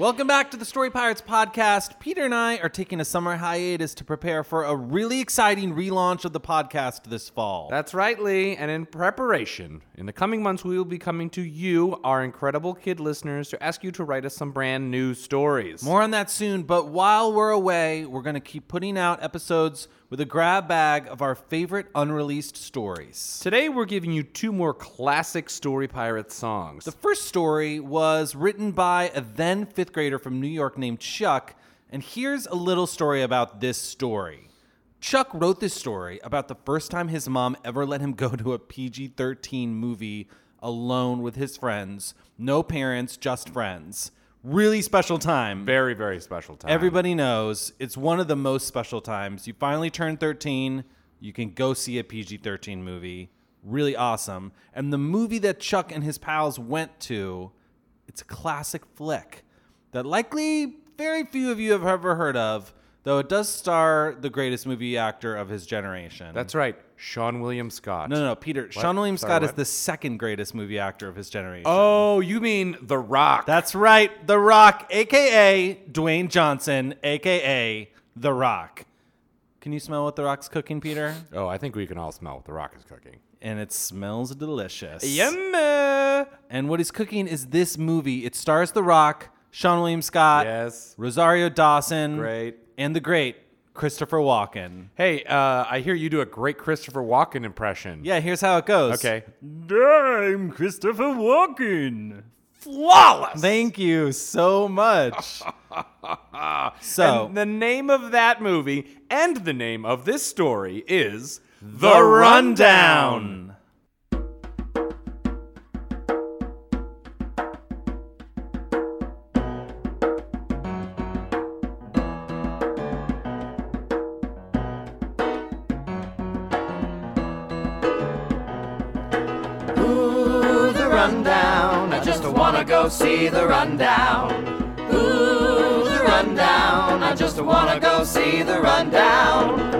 Welcome back to the Story Pirates podcast. Peter and I are taking a summer hiatus to prepare for a really exciting relaunch of the podcast this fall. That's right, Lee. And in preparation, in the coming months, we will be coming to you, our incredible kid listeners, to ask you to write us some brand new stories. More on that soon, but while we're away, we're going to keep putting out episodes with a grab bag of our favorite unreleased stories. Today, we're giving you two more classic Story Pirates songs. The first story was written by a then fifth grader from New York named Chuck, and here's a little story about this story. Chuck wrote this story about the first time his mom ever let him go to a PG 13 movie alone with his friends. No parents, just friends. Really special time. Very, very special time. Everybody knows it's one of the most special times. You finally turn 13, you can go see a PG 13 movie. Really awesome. And the movie that Chuck and his pals went to, it's a classic flick that likely very few of you have ever heard of, though it does star the greatest movie actor of his generation. That's right, Seann William Scott. No, no, no, Peter. Seann William Sorry, Scott is the second greatest movie actor of his generation. Oh, you mean The Rock? That's right, The Rock, aka Dwayne Johnson, aka The Rock. Can you smell what The Rock's cooking, Peter? oh, I think we can all smell what The Rock is cooking. And it smells delicious. Yum! And what he's cooking is this movie. It stars The Rock, Seann William Scott, Yes. Rosario Dawson, Great. And the great Christopher Walken. Hey, uh, I hear you do a great Christopher Walken impression. Yeah, here's how it goes. Okay. I'm Christopher Walken. Flawless! Thank you so much. so, And the name of that movie and the name of this story is The Rundown. See the rundown. Ooh, the rundown. I just wanna go see the rundown.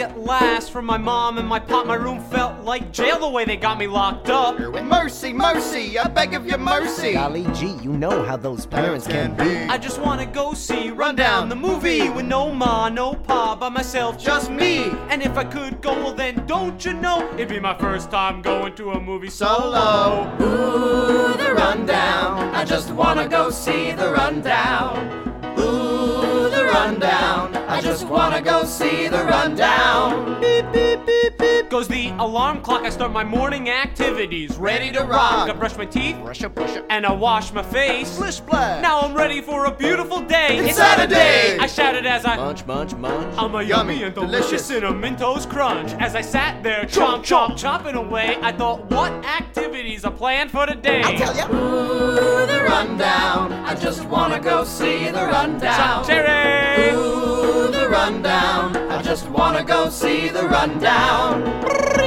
I'm free at last. From my mom and my pop, my room felt like jail the way they got me locked up. Mercy, mercy, I beg of your mercy. Golly gee, you know how those parents can be. I just wanna go see Rundown, the movie with no ma, no pa, by myself, just me. And if I could go, well then don't you know, it'd be my first time going to a movie solo. Ooh, the rundown. I just wanna go see the rundown. Ooh, the rundown. I just wanna go see the rundown. Beep, beep, beep, beep. Goes the alarm clock, I start my morning activities. Ready to rock. I brush my teeth. Brush up, brush up. And I wash my face. Splish splash. Now I'm ready for a beautiful day. It's Saturday. I shouted as I. Munch, munch, munch. I'm a Yummy, yummy and delicious delicious. cinnamon toast crunch. As I sat there, chomp, chomp, chomping away, I thought, what activities are planned for today? I tell ya. Ooh, the rundown. I just wanna go see the rundown. Cherry! Just wanna go see the rundown.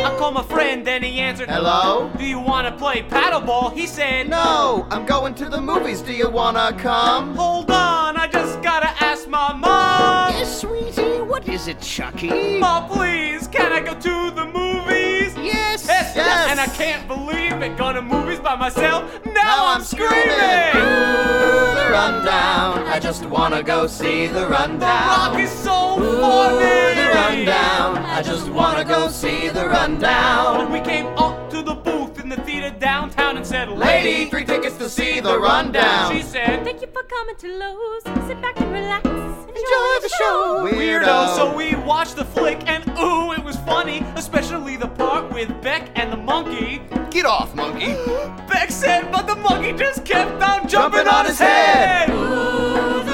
I called my friend and he answered, Hello? Do you want to play paddleball? He said, No, I'm going to the movies. Do you wanna come? Hold on, I just gotta ask my mom. Yes, sweetie, what is it, Chucky? Mom, please, can I go to the movies? Yes. Yes, Yes. And I can't believe it, going to movies by myself. Now, Now I'm, I'm screaming. Ooh, the rundown. I just wanna go see the The rock rundown. is so Ooh, funny. the rundown. I just wanna go see the rundown. We came up to the booth in the theater downtown and said, Lady, three tickets to see the rundown. She said, Thank you for coming to Loews. Sit back and relax. Enjoy, Enjoy the show, Weirdo. So we watched the flick and ooh, it was funny, especially the part with Beck and the monkey. Get off, monkey. Beck said, but the monkey just kept on jumping, Jumping on on his his head. head.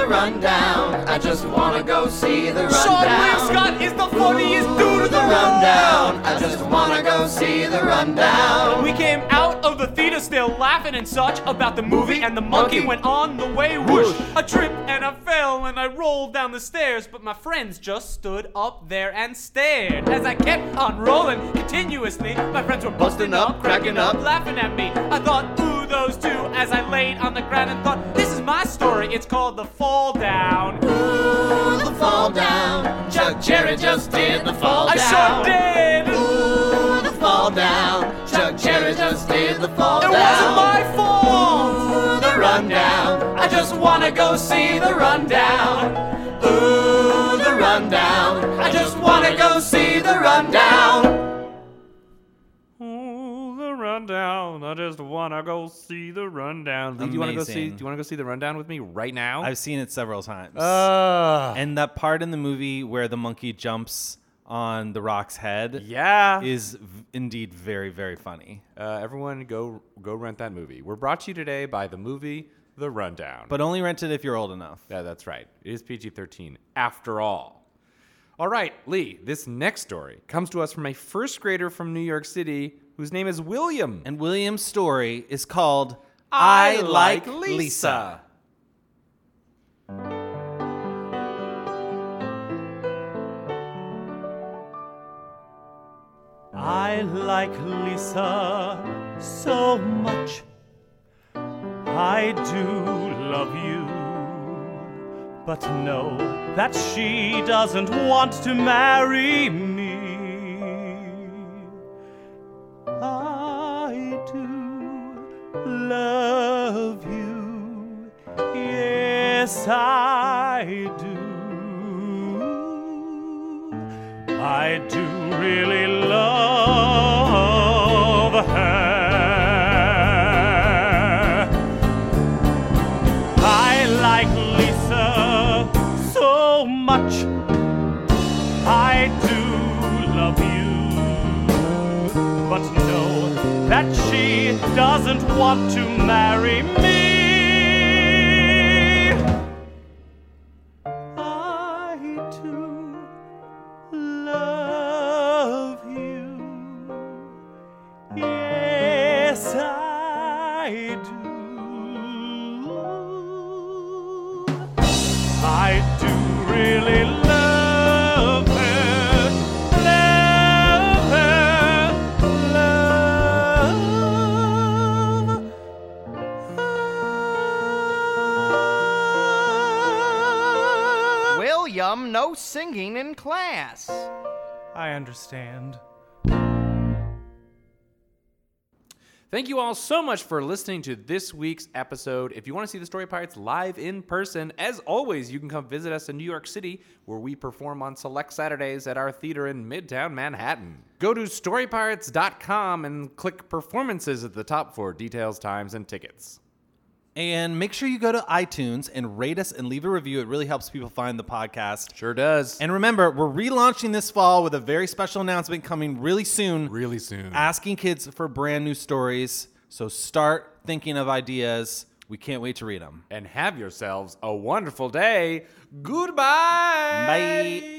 Ooh, rundown. I just wanna go see the Seann rundown. Scott is the funniest dude in the the rundown. I just wanna go see the rundown. We came out of the theater still laughing and such about the movie, and the monkey, Monkey. went on the way whoosh. Whoosh. I tripped and I fell and I rolled down the stairs, but my friends just stood up there and stared. As I kept on rolling continuously, my friends were busting up, cracking up, laughing at me. I thought, ooh, those two, as I laid on the ground and thought, this is my story. It's called The Fall Down. Ooh, the fall down. Chuck Jerry just did the fall Down. I sure did. Ooh, the fall down. Chuck Jerry just did the fall Down. It wasn't my fault. Ooh, the rundown. I just wanna go see the rundown. Ooh, the rundown. I just wanna go see the rundown. Ooh, rundown. I just wanna go see the rundown. Lee, do you wanna go see? Amazing. Do you wanna go see the rundown with me right now? I've seen it several times. Uh, and that part in the movie where the monkey jumps on the rock's head yeah. is v- indeed very, very funny. Uh, everyone, go go rent that movie. We're brought to you today by the movie The Rundown. But only rent it if you're old enough. Yeah, that's right. It is PG 13 after all. All right, Lee, this next story comes to us from a first grader from New York City whose name is William. And William's story is called I I, Like Like Lisa. Lisa. I like Lisa so much. I do love you. But know that she doesn't want to marry me. I do really love her. I like Lisa so much. I do love you. But know that she doesn't want to marry me. William, no singing in class. I understand. Thank you all so much for listening to this week's episode. If you want to see the Story Pirates live in person, as always, you can come visit us in New York City, where we perform on select Saturdays at our theater in Midtown Manhattan. Go to storypirates.com and click performances at the top for details, times, and tickets. And make sure you go to iTunes and rate us and leave a review. It really helps people find the podcast. Sure does. And remember, we're relaunching this fall with a very special announcement coming really soon. really soon. Asking kids for brand new stories. So start thinking of ideas. We can't wait to read them. and have yourselves a wonderful day. Goodbye. Bye.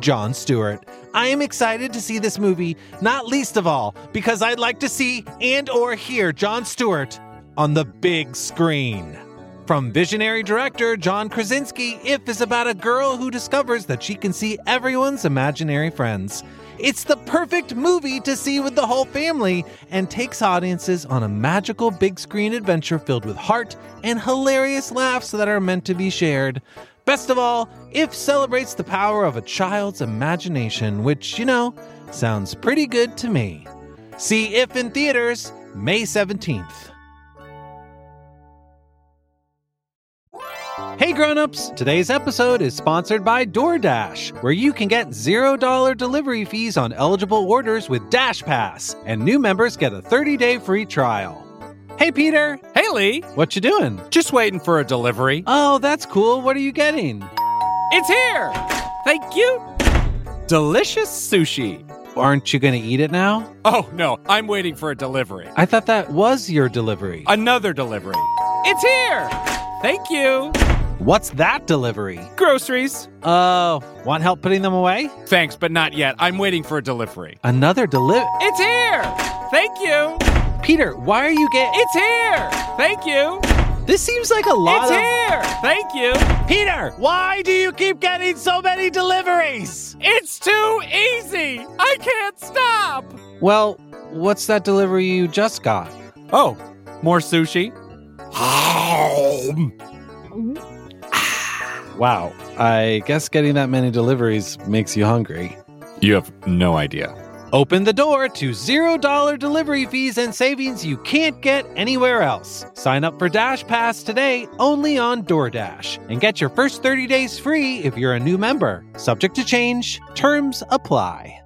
Jon Stewart. I am excited to see this movie, not least of all because I'd like to see and or hear Jon Stewart on the big screen. From visionary director John Krasinski, If is about a girl who discovers that she can see everyone's imaginary friends. It's the perfect movie to see with the whole family and takes audiences on a magical big screen adventure filled with heart and hilarious laughs that are meant to be shared. Best of all, If celebrates the power of a child's imagination, which, you know, sounds pretty good to me. See If in theaters May 17th. Hey grown-ups, today's episode is sponsored by DoorDash, where you can get $0 delivery fees on eligible orders with Dash Pass, and new members get a 30-day free trial. Hey Peter, Hey Lee, what you doing? just waiting for a delivery. Oh, that's cool. What are you getting? It's here! Thank you! Delicious sushi. Aren't you going to eat it now? Oh no, I'm waiting for a delivery. I thought that was your delivery. Another delivery. It's here! Thank you! What's that delivery? Groceries. Oh, want help putting them away? Thanks, but not yet. I'm waiting for a delivery. Another delivery? It's here! Thank you! Peter, why are you getting? It's here! Thank you! This seems like a lot It's of. here! Thank you! Peter, why do you keep getting so many deliveries? It's too easy! I can't stop! Well, what's that delivery you just got? Oh, more sushi? Mm-hmm. Wow, I guess getting that many deliveries makes you hungry. You have no idea. Open the door to $0 delivery fees and savings you can't get anywhere else. Sign up for Dash Pass today only on DoorDash and get your first 30 days free if you're a new member. Subject to change, terms apply.